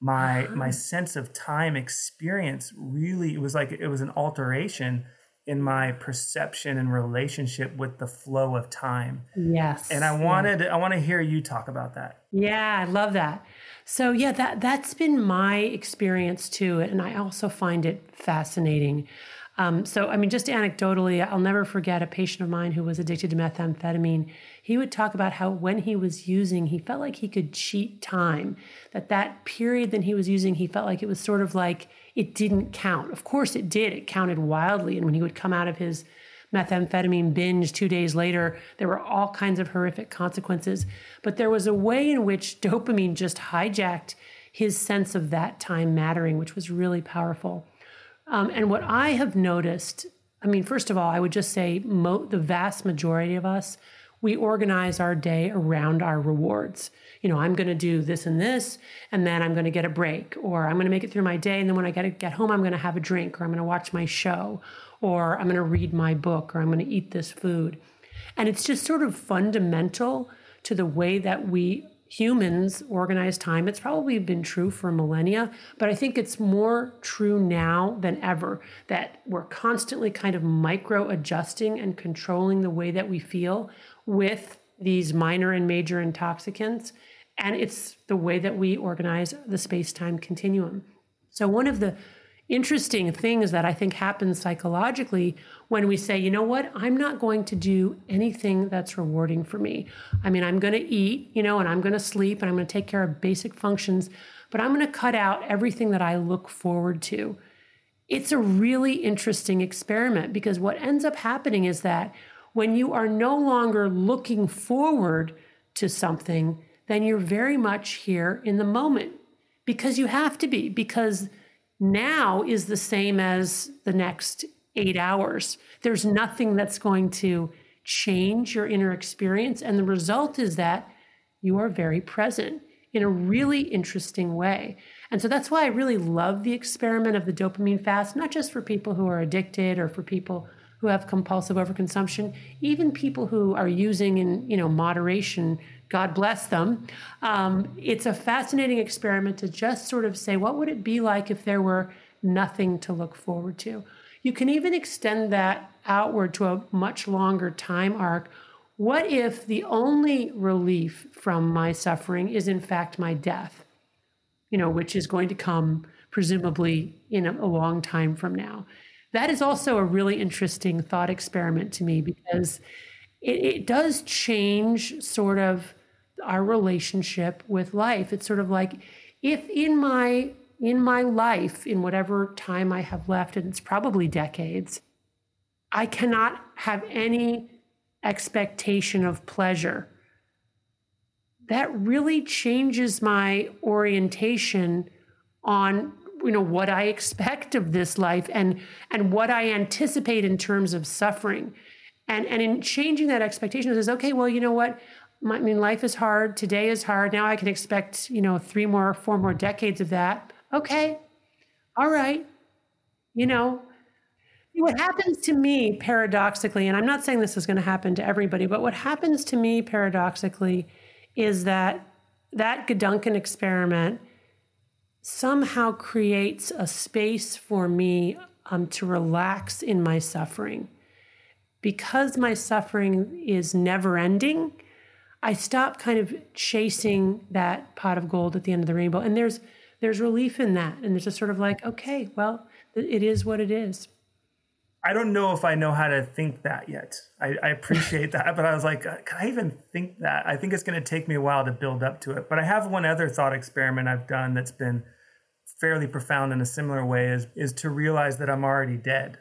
My uh-huh. my sense of time experience really it was like it was an alteration in my perception and relationship with the flow of time. Yes. And I wanted yeah. I want to hear you talk about that. Yeah, I love that. So yeah, that that's been my experience too, and I also find it fascinating. Um, so I mean, just anecdotally, I'll never forget a patient of mine who was addicted to methamphetamine. He would talk about how when he was using, he felt like he could cheat time. That that period that he was using, he felt like it was sort of like it didn't count. Of course, it did. It counted wildly. And when he would come out of his methamphetamine binge two days later. There were all kinds of horrific consequences. But there was a way in which dopamine just hijacked his sense of that time mattering, which was really powerful. Um, and what I have noticed, I mean, first of all, I would just say mo- the vast majority of us, we organize our day around our rewards. You know, I'm going to do this and this, and then I'm going to get a break, or I'm going to make it through my day. And then when I get get home, I'm going to have a drink, or I'm going to watch my show, or I'm going to read my book, or I'm going to eat this food. And it's just sort of fundamental to the way that we humans organize time. It's probably been true for millennia, but I think it's more true now than ever that we're constantly kind of micro adjusting and controlling the way that we feel with these minor and major intoxicants. And it's the way that we organize the space time continuum. So, one of the interesting things that I think happens psychologically when we say, you know what, I'm not going to do anything that's rewarding for me. I mean, I'm going to eat, you know, and I'm going to sleep and I'm going to take care of basic functions, but I'm going to cut out everything that I look forward to. It's a really interesting experiment because what ends up happening is that when you are no longer looking forward to something, then you're very much here in the moment because you have to be, because now is the same as the next eight hours. There's nothing that's going to change your inner experience. And the result is that you are very present in a really interesting way. And so that's why I really love the experiment of the dopamine fast, not just for people who are addicted or for people who have compulsive overconsumption, even people who are using in you know moderation God bless them. Um, it's a fascinating experiment to just sort of say, what would it be like if there were nothing to look forward to? You can even extend that outward to a much longer time arc. What if the only relief from my suffering is, in fact, my death? You know, which is going to come presumably in a, long time from now. That is also a really interesting thought experiment to me because it, it does change sort of our relationship with life. It's sort of like if in my in my life, in whatever time I have left, and it's probably decades, I cannot have any expectation of pleasure. That really changes my orientation on you know what I expect of this life and and what I anticipate in terms of suffering. And and in changing that expectation, it says, okay, well, you know what? I mean, life is hard. Today is hard. Now I can expect, you know, three more, four more decades of that. Okay. All right. You know, what happens to me paradoxically, and I'm not saying this is going to happen to everybody, but what happens to me paradoxically is that that Gedanken experiment somehow creates a space for me um, to relax in my suffering. Because my suffering is never ending, I stop kind of chasing that pot of gold at the end of the rainbow. And there's there's relief in that. And there's a sort of like, okay, well, it is what it is. I don't know if I know how to think that yet. I, I appreciate that, but I was like, uh, can I even think that? I think it's going to take me a while to build up to it. But I have one other thought experiment I've done that's been fairly profound in a similar way is, is to realize that I'm already dead.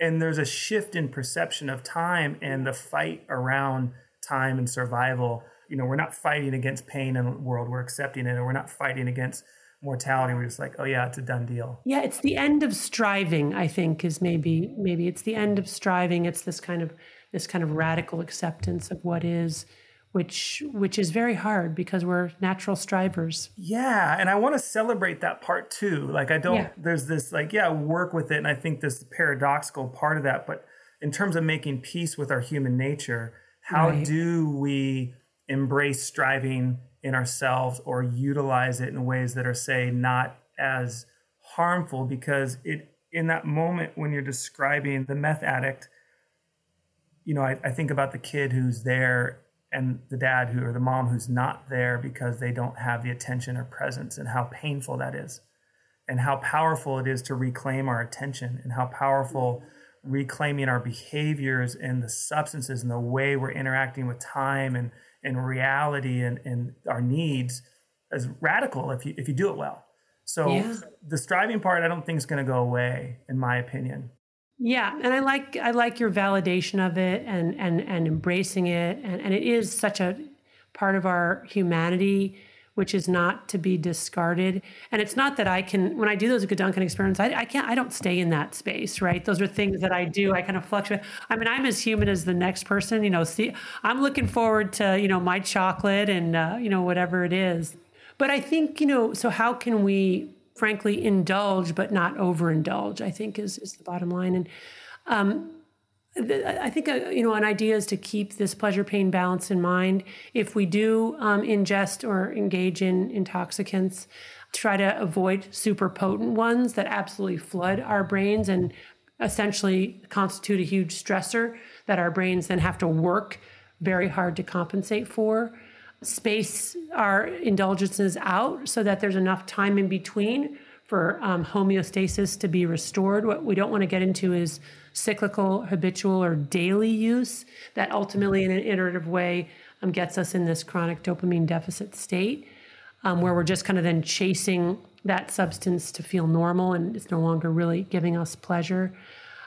And there's a shift in perception of time and the fight around time and survival. You know, we're not fighting against pain in the world, we're accepting it, and we're not fighting against mortality. We're just like, oh yeah, it's a done deal. Yeah, it's the end of striving, I think, is maybe maybe it's the end of striving. It's this kind of this kind of radical acceptance of what is which which is very hard because we're natural strivers. Yeah, and I want to celebrate that part too. Like I don't yeah. there's this like yeah, work with it and I think this paradoxical part of that, but in terms of making peace with our human nature, how right. do we embrace striving in ourselves or utilize it in ways that are, say, not as harmful? Because it in that moment when you're describing the meth addict, you know, I, I think about the kid who's there and the dad who or the mom who's not there because they don't have the attention or presence and how painful that is and how powerful it is to reclaim our attention and how powerful reclaiming our behaviors and the substances and the way we're interacting with time and, and reality and, and our needs is radical if you if you do it well. So yeah. the striving part I don't think is going to go away in my opinion. Yeah, and I like I like your validation of it and and and embracing it and, and it is such a part of our humanity which is not to be discarded. And it's not that I can, when I do those Gedanken experiments, I, I can't, I don't stay in that space, right? Those are things that I do. I kind of fluctuate. I mean, I'm as human as the next person, you know, see, I'm looking forward to, you know, my chocolate and, uh, you know, whatever it is. But I think, you know, so how can we frankly indulge but not overindulge, I think is, is the bottom line. And, um, I think uh, you know an idea is to keep this pleasure pain balance in mind. If we do um, ingest or engage in intoxicants, try to avoid super potent ones that absolutely flood our brains and essentially constitute a huge stressor that our brains then have to work very hard to compensate for. Space our indulgences out so that there's enough time in between for um, homeostasis to be restored. What we don't want to get into is cyclical, habitual, or daily use that ultimately, in an iterative way, um, gets us in this chronic dopamine deficit state um, where we're just kind of then chasing that substance to feel normal and it's no longer really giving us pleasure.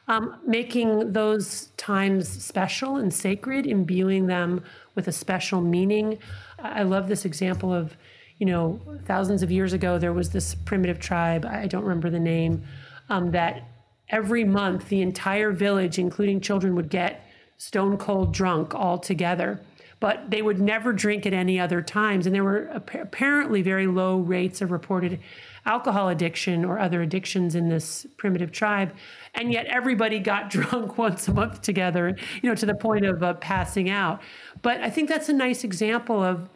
Um, making those times special and sacred, imbuing them with a special meaning. I love this example of, you know, thousands of years ago, there was this primitive tribe, I don't remember the name, um, that every month the entire village, including children, would get stone cold drunk all together. But they would never drink at any other times. And there were apparently very low rates of reported alcohol addiction or other addictions in this primitive tribe. And yet everybody got drunk once a month together, you know, to the point of uh, passing out. But I think that's a nice example of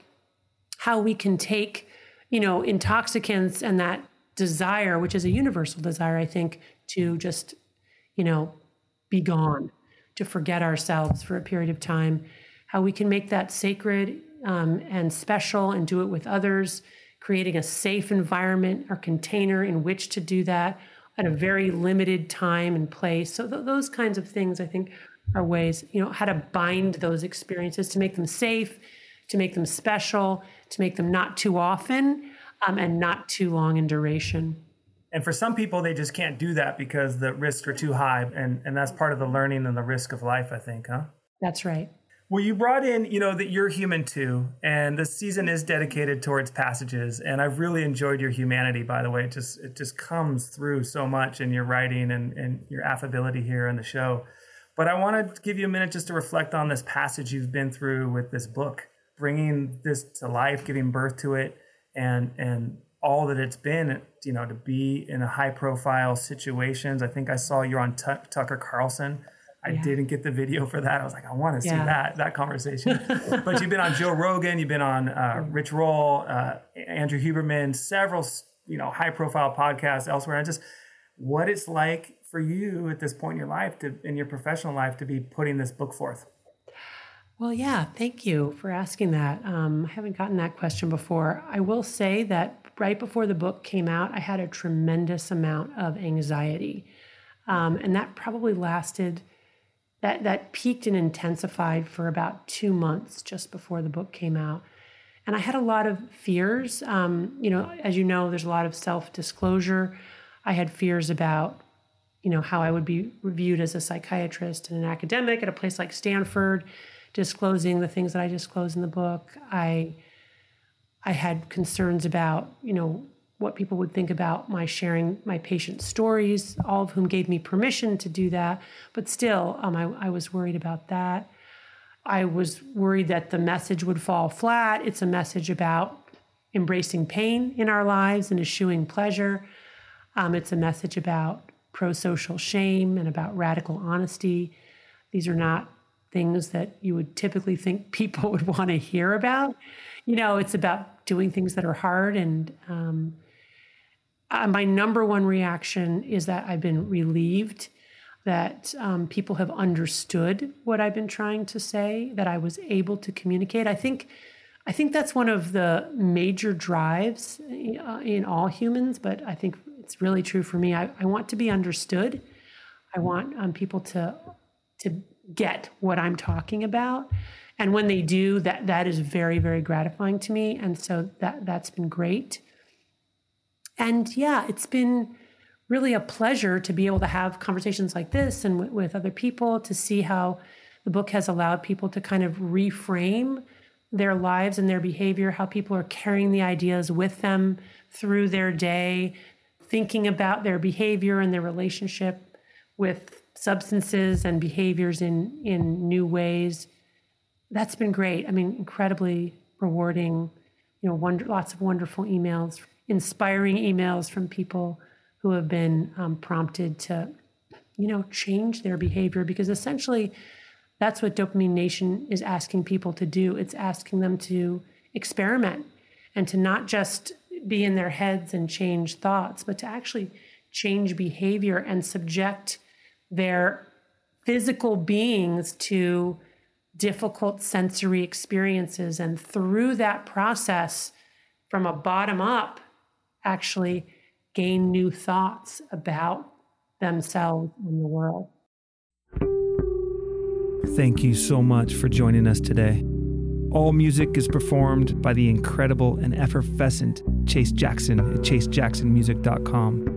how we can take, you know, intoxicants and that desire, which is a universal desire, I think, to just, you know, be gone, to forget ourselves for a period of time, how we can make that sacred um, and special and do it with others, creating a safe environment or container in which to do that at a very limited time and place. So th- those kinds of things, I think, are ways, you know, how to bind those experiences to make them safe, to make them special, to make them not too often um, and not too long in duration. And for some people, they just can't do that because the risks are too high. And, and that's part of the learning and the risk of life, I think, huh? That's right. Well, you brought in, you know, that you're human too, and the season is dedicated towards passages. And I've really enjoyed your humanity, by the way. It just it just comes through so much in your writing and, and your affability here in the show. But I want to give you a minute just to reflect on this passage you've been through with this book, bringing this to life, giving birth to it, and and all that it's been, you know, to be in a high profile situations. I think I saw you're on T- Tucker Carlson. I yeah. didn't get the video for that. I was like, I want to see yeah. that that conversation. but you've been on Joe Rogan, you've been on uh, Rich Roll, uh, Andrew Huberman, several you know high profile podcasts elsewhere. And just what it's like for you at this point in your life, to in your professional life, to be putting this book forth. Well, yeah, thank you for asking that. Um, I haven't gotten that question before. I will say that right before the book came out, I had a tremendous amount of anxiety. Um, and that probably lasted, that, that peaked and intensified for about two months just before the book came out. And I had a lot of fears. Um, you know, as you know, there's a lot of self disclosure. I had fears about, you know, how I would be reviewed as a psychiatrist and an academic at a place like Stanford, disclosing the things that I disclose in the book. I I had concerns about, you know, what people would think about my sharing my patient stories, all of whom gave me permission to do that. But still, um, I, I was worried about that. I was worried that the message would fall flat. It's a message about embracing pain in our lives and eschewing pleasure. Um, it's a message about pro social shame and about radical honesty. These are not things that you would typically think people would want to hear about. You know, it's about doing things that are hard. And um, uh, my number one reaction is that I've been relieved that um, people have understood what I've been trying to say, that I was able to communicate. I think. I think that's one of the major drives uh, in all humans, but I think it's really true for me. I, I want to be understood. I want um, people to to get what I'm talking about. And when they do, that that is very, very gratifying to me. And so that that's been great. And yeah, it's been really a pleasure to be able to have conversations like this and w- with other people to see how the book has allowed people to kind of reframe their lives and their behavior, how people are carrying the ideas with them through their day, thinking about their behavior and their relationship with substances and behaviors in, in new ways. That's been great. I mean, incredibly rewarding, you know, wonder, lots of wonderful emails, inspiring emails from people who have been um, prompted to, you know, change their behavior because essentially that's what Dopamine Nation is asking people to do. It's asking them to experiment and to not just be in their heads and change thoughts, but to actually change behavior and subject their physical beings to difficult sensory experiences. And through that process, from a bottom up, actually gain new thoughts about themselves and the world. Thank you so much for joining us today. All music is performed by the incredible and effervescent Chase Jackson at chasejacksonmusic.com.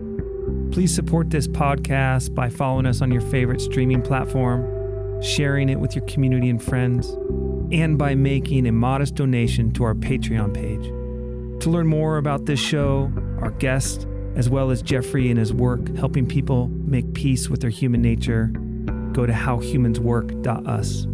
Please support this podcast by following us on your favorite streaming platform, sharing it with your community and friends, and by making a modest donation to our Patreon page. To learn more about this show, our guest, as well as Jeffrey and his work helping people make peace with their human nature, go to howhumanswork.us.